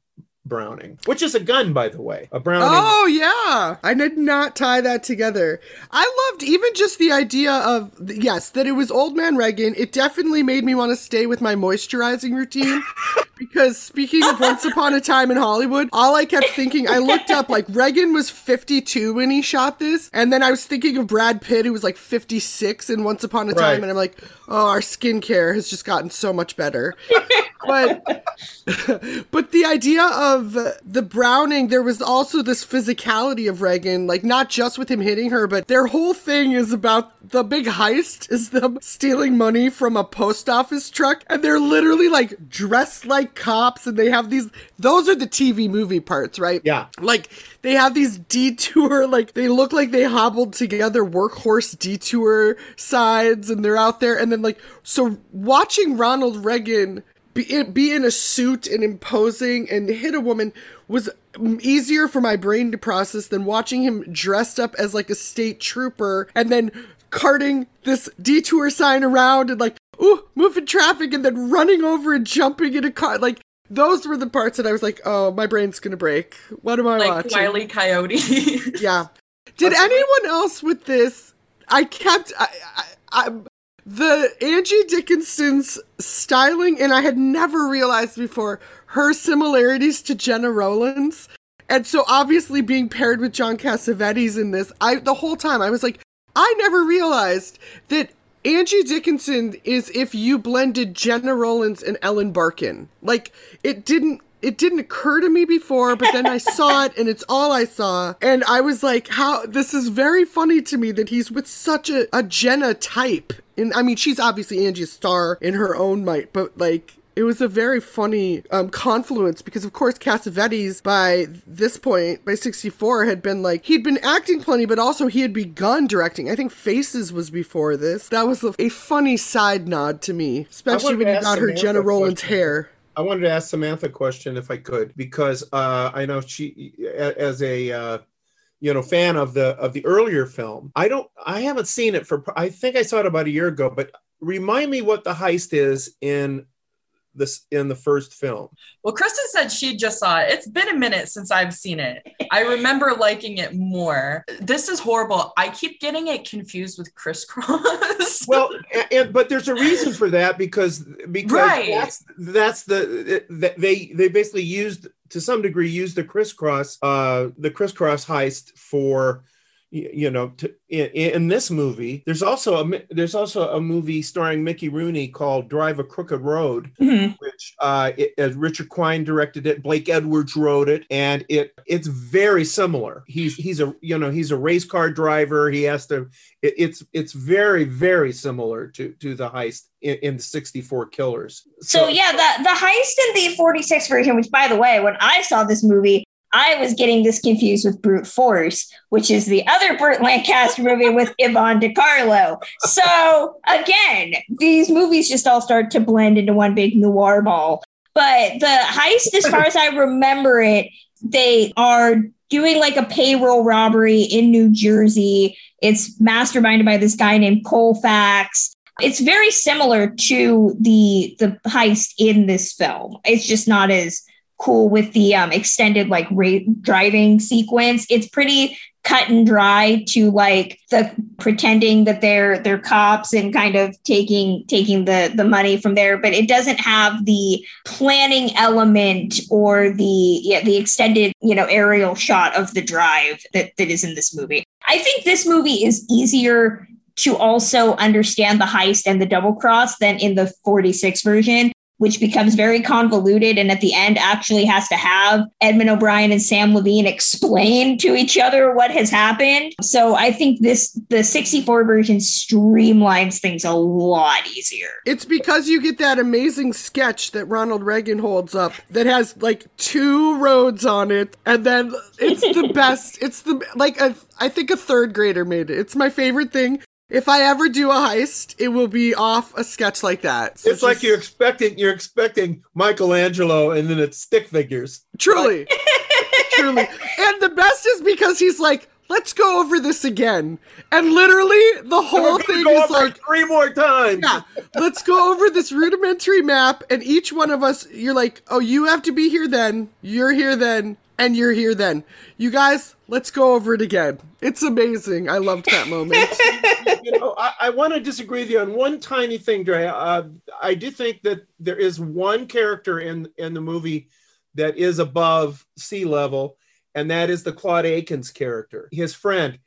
Browning, which is a gun, by the way. A Browning. Oh, yeah. I did not tie that together. I loved even just the idea of, yes, that it was Old Man Reagan. It definitely made me want to stay with my moisturizing routine. because speaking of Once Upon a Time in Hollywood, all I kept thinking, I looked up, like, Reagan was 52 when he shot this. And then I was thinking of Brad Pitt, who was like 56 in Once Upon a Time. Right. And I'm like, oh, our skincare has just gotten so much better. but but the idea of the Browning, there was also this physicality of Reagan, like not just with him hitting her, but their whole thing is about the big heist is them stealing money from a post office truck, and they're literally like dressed like cops, and they have these. Those are the TV movie parts, right? Yeah. Like they have these detour, like they look like they hobbled together workhorse detour sides, and they're out there, and then like so watching Ronald Reagan be, be in a suit and imposing and hit a woman was easier for my brain to process than watching him dressed up as like a state trooper and then carting this detour sign around and like ooh moving traffic and then running over and jumping in a car like those were the parts that I was like, oh, my brain's gonna break. What am I like watching? Wiley Coyote. yeah. Did anyone else with this? I kept I, I, I the Angie Dickinson's styling, and I had never realized before her similarities to Gena Rowlands. And so obviously being paired with John Cassavetes in this, I the whole time I was like, I never realized that Angie Dickinson is if you blended Gena Rowlands and Ellen Barkin. Like it didn't it didn't occur to me before, but then I saw it and it's all I saw. And I was like, how this is very funny to me that he's with such a, a Gena type. And I mean, she's obviously Angie's star in her own might, but like, it was a very funny um, confluence because, of course, Cassavetes by this point, by 64, had been like, he'd been acting plenty, but also he had begun directing. I think Faces was before this. That was a, a funny side nod to me, especially when you got her Gena a Rowlands hair. I wanted to ask Samantha a question if I could, because uh, I know she, as a uh, you know fan of the of the earlier film. I don't I haven't seen it for I think I saw it about a year ago, but remind me what the heist is in this in the first film. Well, Kristen said she just saw it. It's been a minute since I've seen it. I remember liking it more. This is horrible. I keep getting it confused with Criss Cross. well, and, but there's a reason for that because because Right. that's that's the they they basically used to some degree used the Criss Cross uh the Criss Cross heist for you know to, in, in this movie there's also a there's also a movie starring Mickey Rooney called Drive a Crooked Road Mhm. which uh, it, as Richard Quine directed it, Blake Edwards wrote it, and it it's very similar. He's he's a you know he's a race car driver. He has to. It, it's it's very very similar to to the heist in, in the '64 Killers. So yeah, the the heist in the 46 version, which by the way, when I saw this movie, I was getting this confused with Brute Force, which is the other Burt Lancaster movie with Yvonne De Carlo. So again, these movies just all start to blend into one big noir ball. But the heist, as far as I remember it, they are doing like a payroll robbery in New Jersey. It's masterminded by this guy named Colfax. It's very similar to the the heist in this film. It's just not as cool with the um, extended like ra- driving sequence. It's pretty cut and dry to like the pretending that they're they're cops and kind of taking taking the the money from there but it doesn't have the planning element or the yeah the extended you know aerial shot of the drive that that is in this movie i think this movie is easier to also understand the heist and the double cross than in the 46 version which becomes very convoluted and at the end actually has to have Edmund O'Brien and Sam Levene explain to each other what has happened. So I think this the 64 version streamlines things a lot easier. It's because you get that amazing sketch that Ronald Reagan holds up that has like two roads on it, and then it's the best. It's the like a, I think a third grader made it. It's my favorite thing. If I ever do a heist, it will be off a sketch like that. So It's like you're expecting you're expecting Michelangelo, and then it's stick figures. truly, truly, and the best is because he's like, "Let's go over this again," and literally the We're whole thing go is over like. three more times. Yeah, let's go over this rudimentary map, and each one of us, you're like, oh, you have to be here then, you're here then, and you're here then. You guys, let's go over it again. It's amazing. I loved that moment. you know, I, I want to disagree with you on one tiny thing, Dre. Uh, I do think that there is one character in in the movie that is above sea level, and that is the Claude Akins character, his friend.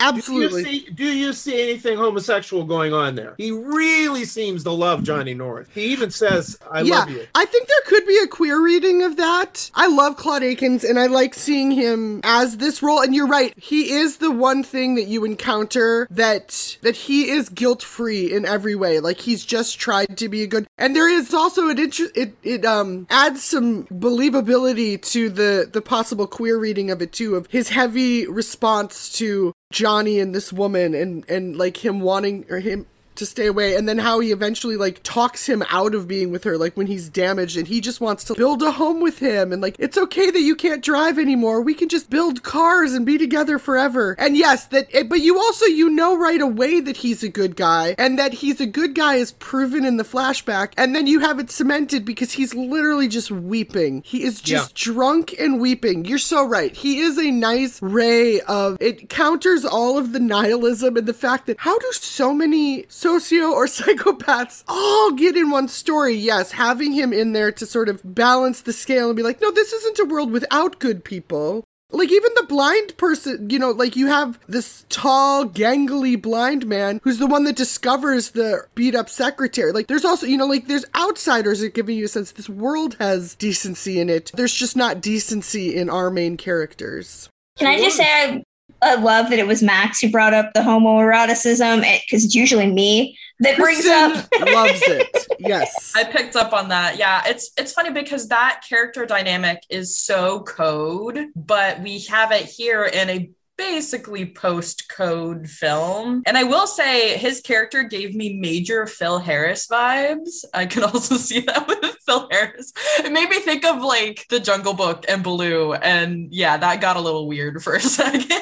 Absolutely. Do you see, do you see anything homosexual going on there? He really seems to love Johnny North. He even says, "I yeah, love you." I think there could be a queer reading of that. I love Claude Akins and I like seeing him as this role. And you're right, he is the one thing that you encounter that that he is guilt free in every way. Like he's just tried to be a good. And there is also an interest. It it um adds some believability to the the possible queer reading of it too. Of his heavy response to Johnny and this woman and and like him wanting or him to stay away and then how he eventually like talks him out of being with her like when he's damaged and he just wants to build a home with him and like it's okay that you can't drive anymore. We can just build cars and be together forever. And yes that it, but you also you know right away that he's a good guy and that he's a good guy is proven in the flashback and then you have it cemented because he's literally just weeping. He is just drunk and weeping. You're so right. He is a nice ray of it counters all of the nihilism and the fact that how do so many socio or psychopaths all get in one story yes having him in there to sort of balance the scale and be like no this isn't a world without good people like even the blind person, you know, like you have this tall, gangly blind man who's the one that discovers the beat up secretary. Like there's also, you know, like there's outsiders that giving you a sense this world has decency in it. There's just not decency in our main characters. Can I just say I, I love that it was Max who brought up the homoeroticism because it's usually me that brings Kristen up. loves it. Yes. I picked up on that. Yeah, it's it's funny because that character dynamic is so code, but we have it here in a basically post code film. And I will say his character gave me major Phil Harris vibes. I can also see that with It made me think of like the Jungle Book and Baloo, and yeah, that got a little weird for a second.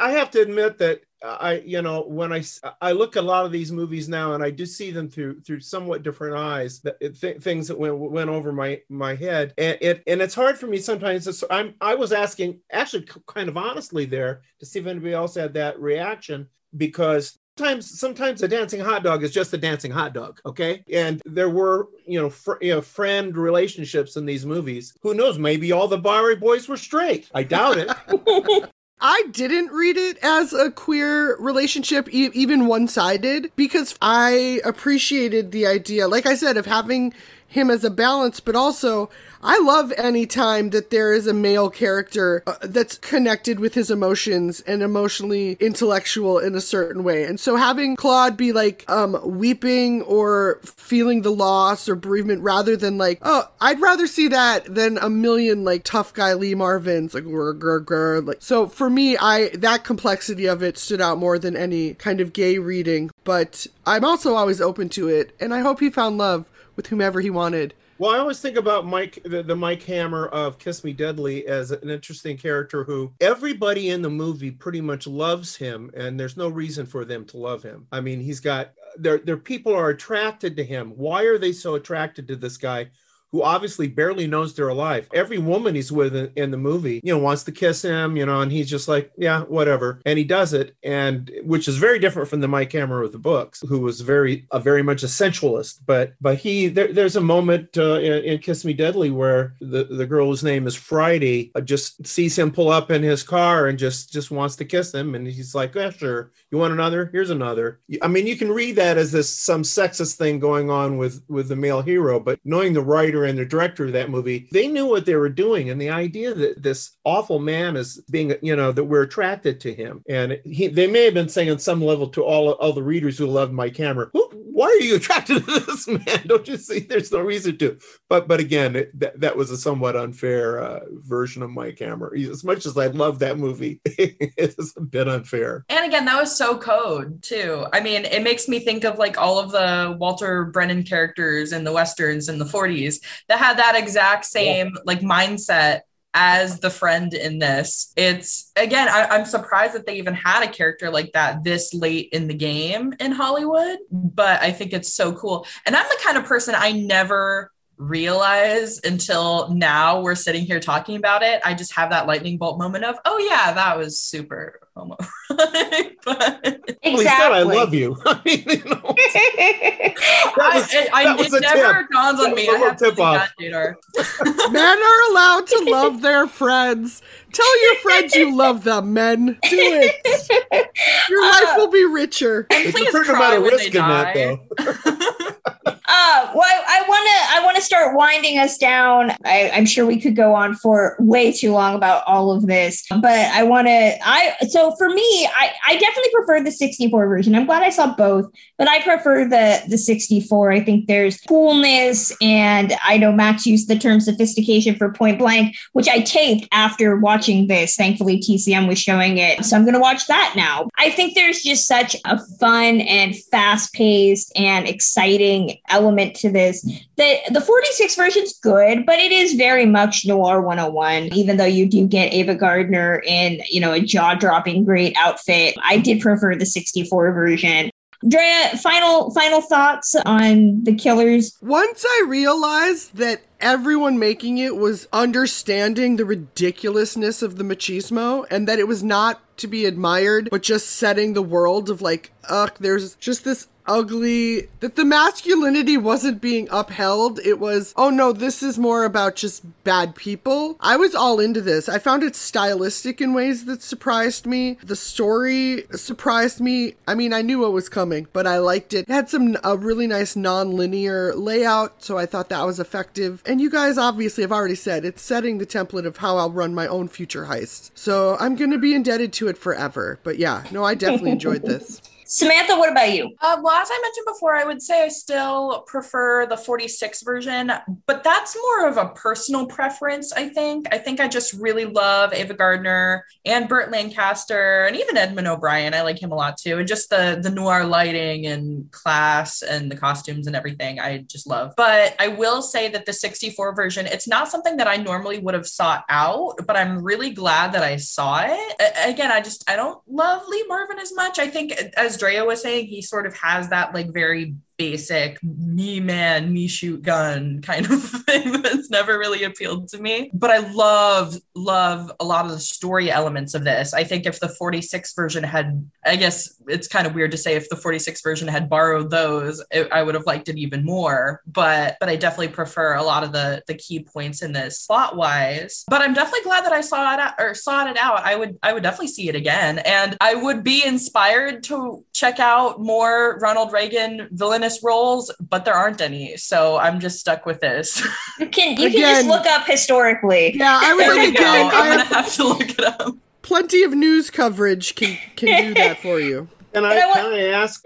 I have to admit that I, you know, when I I look at a lot of these movies now, and I do see them through through somewhat different eyes, that uh, th- things that went went over my my head, and it and it's hard for me sometimes. To, I'm I was asking actually kind of honestly there to see if anybody else had that reaction because sometimes sometimes a dancing hot dog is just a dancing hot dog okay? And there were you know, fr- you know friend relationships in these movies. Who knows? Maybe all the bowery boys were straight. I doubt it. I didn't read it as a queer relationship, e- even one sided, because I appreciated the idea, like I said, of having him as a balance, but also I love any time that there is a male character uh, that's connected with his emotions and emotionally intellectual in a certain way. And so having Claude be like um weeping or feeling the loss or bereavement rather than like, oh, I'd rather see that than a million like tough guy Lee Marvins like grr, grr, grr. like so for me I that complexity of it stood out more than any kind of gay reading, but I'm also always open to it and I hope he found love with whomever he wanted. Well, I always think about Mike, the, the, Mike Hammer of Kiss Me Deadly, as an interesting character who everybody in the movie pretty much loves him, and there's no reason for them to love him. I mean, he's got their their people are attracted to him. Why are they so attracted to this guy? Who obviously barely knows they're alive. Every woman he's with in the movie, you know, wants to kiss him, you know, and he's just like, yeah, whatever. And he does it. And which is very different from the Mike Hammer of the books, who was very, a very much a sensualist. But, but he, there, there's a moment uh, in, in, Kiss Me Deadly where the, the girl whose name is Friday uh, just sees him pull up in his car and just, just wants to kiss him. And he's like, yeah, sure. You want another? Here's another. I mean, you can read that as this, some sexist thing going on with, with the male hero, but knowing the writer writer and the director of that movie, they knew what they were doing. And the idea that this awful man is being, you know, that we're attracted to him. And he, they may have been saying on some level to all, all the readers who loved Mike Hammer, why are you attracted to this man? Don't you see there's no reason to? But but again, it, that, that was a somewhat unfair uh, version of Mike Hammer. As much as I love that movie, it's a bit unfair. And again, that was so code too. I mean, it makes me think of like all of the Walter Brennan characters in the westerns in the 40s that had that exact same yeah. like mindset as the friend in this. It's again, I, am surprised that they even had a character like that this late in the game in Hollywood, but I think it's so cool. And I'm the kind of person I never realize until now we're sitting here talking about it. I just have that lightning bolt moment of, oh yeah, that was super homo. but exactly. I love you. I mean, you know, was, I, I, it never tip. dawns on me. I have tip to off. that, Men are allowed to love their friends. Tell your friends you love them, men. Do it. Your uh, life will be richer. And please cry when risk in That, uh, well, I want to I want to start winding us down. I, am sure we could go on for way too long about all of this, but I want to. I so for me, I I definitely prefer the 64 version. I'm glad I saw both, but I prefer the the 64. I think there's coolness, and I know Max used the term sophistication for Point Blank, which I taped after watching this. Thankfully, TCM was showing it, so I'm going to watch that now. I think there's just such a fun and fast paced and exciting element to this. The the 46 version's good, but it is very much noir 101, even though you do get Ava Gardner in, you know, a jaw-dropping great outfit. I did prefer the 64 version. Drea, final final thoughts on the killers. Once I realized that everyone making it was understanding the ridiculousness of the machismo and that it was not to be admired, but just setting the world of like, ugh, there's just this ugly that the masculinity wasn't being upheld. It was oh no this is more about just bad people. I was all into this. I found it stylistic in ways that surprised me. The story surprised me. I mean i knew what was coming but i liked it, it had some a really nice non-linear layout so i thought that was effective. And you guys obviously have already said it's setting the template of how i'll run my own future heist. So i'm going to be indebted to to it forever. But yeah, no, I definitely enjoyed this. Samantha, what about you? Uh, well, as I mentioned before, I would say I still prefer the 46 version, but that's more of a personal preference, I think. I think I just really love Ava Gardner and Burt Lancaster and even Edmund O'Brien. I like him a lot too. And just the, the noir lighting and class and the costumes and everything, I just love. But I will say that the 64 version, it's not something that I normally would have sought out, but I'm really glad that I saw it. Again, I just, I don't love Lee Marvin as much. I think as Drea was saying, he sort of has that like very basic me man, me shoot gun kind of thing that's never really appealed to me. But I love, love a lot of the story elements of this. I think if the 46 version had, I guess it's kind of weird to say if the 46 version had borrowed those, it, I would have liked it even more. But but I definitely prefer a lot of the the key points in this plot wise. But I'm definitely glad that I saw it out, or saw it out. I would I would definitely see it again, and I would be inspired to check out more Ronald Reagan villainous roles, but there aren't any. So I'm just stuck with this. You can you can just look up historically. Yeah, I was there like, we go. again, I I'm gonna have have to look it up. plenty of news coverage can can do that for you. And I But I wa- can I ask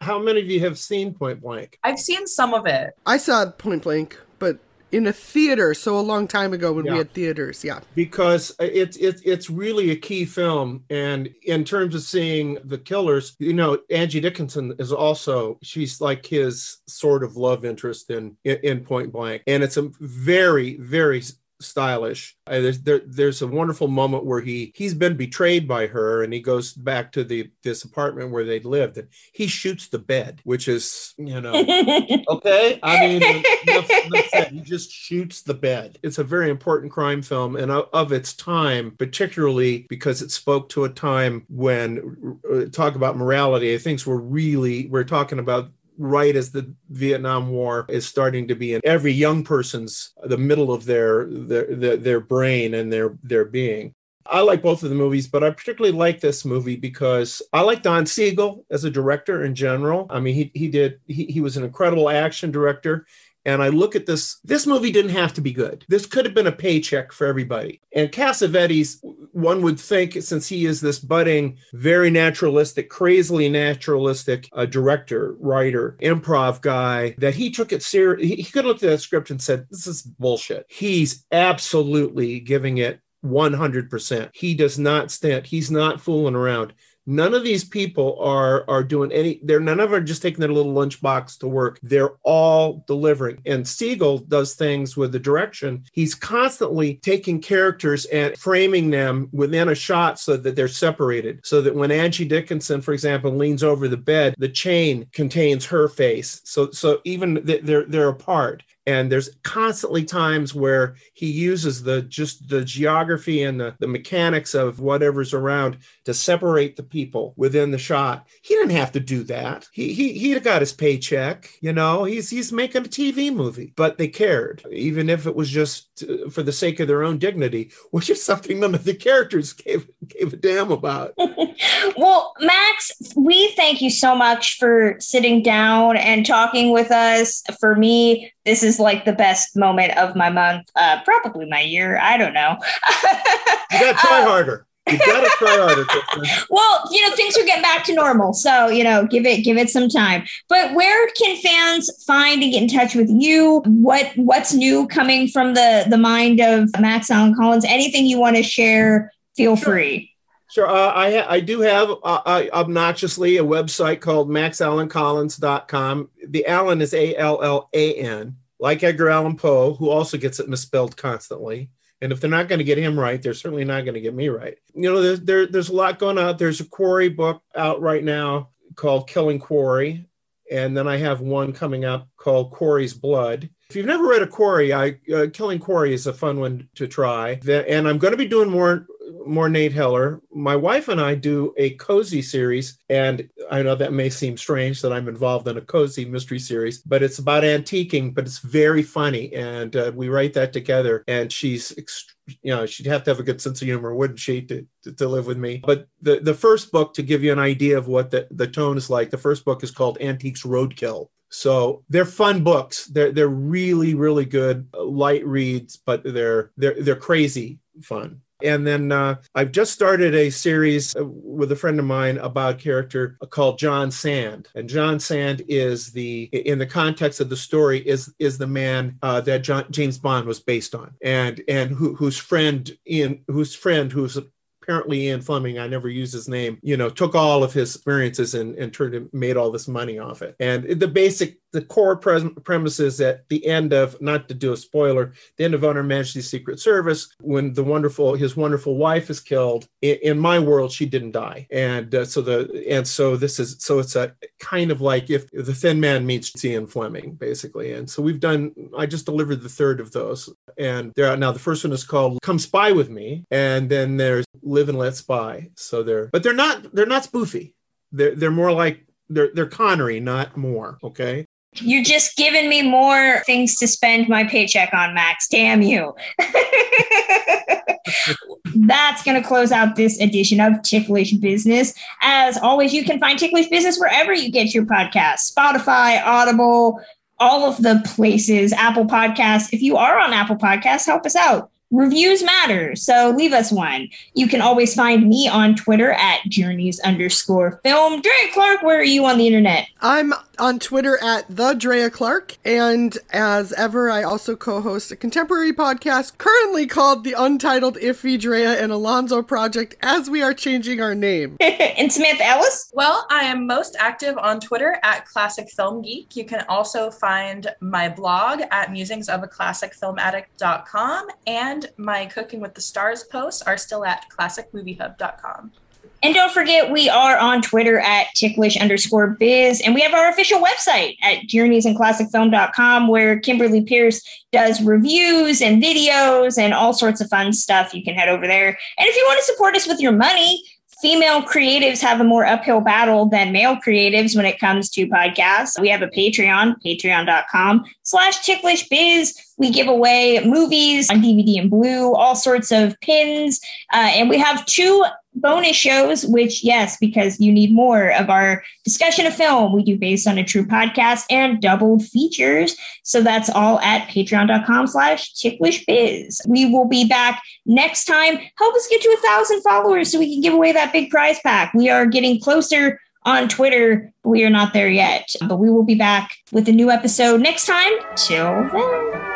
how many of you have seen Point Blank? I've seen some of it. I saw Point Blank, but in a theater, so a long time ago when we had theaters. Yeah. because it's it's it's really a key film and in terms of seeing the killers you know angie dickinson is also she's like his sort of love interest in in, in point blank and it's a very very stylish there's there, there's a wonderful moment where he he's been betrayed by her and he goes back to the this apartment where they lived and he shoots the bed which is you know Okay, I mean, enough said. he just shoots the bed. It's a very important crime film, and of, of its time, particularly because it spoke to a time when uh, talk about morality. Things were really we're talking about right as the Vietnam War is starting to be in every young person's the middle of their their their, brain and their their being. I like both of the movies, but I particularly like this movie because I like Don Siegel as a director in general. I mean, he he did he, he was an incredible action director. And I look at this, this movie didn't have to be good. This could have been a paycheck for everybody. And Cassavetes, one would think, since he is this budding, very naturalistic, crazily naturalistic uh, director, writer, improv guy, that he took it serious. He, could looked at that script and said, This is bullshit. He's absolutely giving it 100%. He does not stand, he's not fooling around. None of these people are are doing any. They're none of them are just taking their little lunchbox to work. They're all delivering. And Siegel does things with the direction. He's constantly taking characters and framing them within a shot so that they're separated. So that when Angie Dickinson, for example, leans over the bed, the chain contains her face. So so even th- they're they're apart and there's constantly times where he uses the just the geography and the, the mechanics of whatever's around to separate the people within the shot. He didn't have to do that. He he he got his paycheck you know? He's he's making a tv movie but they cared. Even if it was just for the sake of their own dignity which is something none of the characters gave gave a damn about. Well, Max, we thank you so much for sitting down and talking with us. For me, this is like the best moment of my month, uh, probably my year. I don't know. you gotta try Uh, harder you gotta try harder well, you know, things are getting back to normal. So, you know, give it give it some time. But where can fans find and get in touch with you? What what's new coming from the the mind of Max Allan Collins? Anything you want to share, feel Sure. free. Sure. Uh, I I do have uh, uh, obnoxiously a website called maxallancollins.com. The Allen is A L L A N, like Edgar Allan Poe, who also gets it misspelled constantly. And if they're not going to get him right, they're certainly not going to get me right. You know, there's there, there's a lot going on. There's a Quarry book out right now called Killing Quarry, and then I have one coming up called Quarry's Blood. If you've never read a Quarry, I uh, Killing Quarry is a fun one to try. And I'm going to be doing more more Nate Heller. My wife and I do a cozy series, and I know that may seem strange that I'm involved in a cozy mystery series, but it's about antiquing, but it's very funny, and uh, we write that together. And she's, you know, she'd have to have a good sense of humor, wouldn't she, to, to, to live with me? But the the first book, to give you an idea of what the the tone is like, the first book is called Antiques Roadkill. So they're fun books. They're they're really really good light reads, but they're they're they're crazy fun. And then uh, I've just started a series uh, with a friend of mine about a character called John Sand. And John Sand is the, in the context of the story, is is the man uh, that John, James Bond was based on, and and who, whose friend in whose friend who's apparently Ian Fleming, I never used his name, you know, took all of his experiences and, and turned and made all this money off it. And the basic, the core pre- premise is at the end of, not to do a spoiler, the end of On Her Majesty's Secret Service, when the wonderful, his wonderful wife is killed, in, in my world, she didn't die. And uh, so the, and so this is, so it's a kind of like if the thin man meets Ian Fleming, basically. And so we've done, I just delivered the third of those. And there, now the first one is called Come Spy With Me. And then there's live and let spy. So they're, but they're not, they're not spoofy. They're, they're Moore like, they're, they're Connery, not more. Okay. You're just giving me more things to spend my paycheck on, Max. Damn you. That's going to close out this edition of Ticklish Business. As always, you can find Ticklish Business wherever you get your podcasts Spotify, Audible, all of the places, Apple Podcasts. If you are on Apple Podcasts, help us out reviews matter. So leave us one. You can always find me on Twitter at journeys underscore film. Dre Clark, where are you on the internet? I'm on Twitter at the Drea Clark. And as ever, I also co-host a contemporary podcast currently called the Untitled Iffy Drea and Alonzo Project as we are changing our name. and Samantha Ellis? Well, I am most active on Twitter at Classic Film Geek. You can also find my blog at musingsofaClassicFilmAddict.com and my Cooking with the Stars posts are still at classicmoviehub.com. And don't forget, we are on Twitter at ticklish underscore biz. And we have our official website at journeysinclassicfilm.com where Kimberly Pierce does reviews and videos and all sorts of fun stuff. You can head over there. And if you want to support us with your money, female creatives have a more uphill battle than male creatives when it comes to podcasts. We have a Patreon, patreon.com slash ticklish biz. We give away movies on DVD and blue, all sorts of pins. Uh, and we have two bonus shows, which, yes, because you need more of our discussion of film, we do based on a true podcast and doubled features. So that's all at patreon.com slash ticklish biz. We will be back next time. Help us get to a thousand followers so we can give away that big prize pack. We are getting closer on Twitter. We are not there yet, but we will be back with a new episode next time. Till then.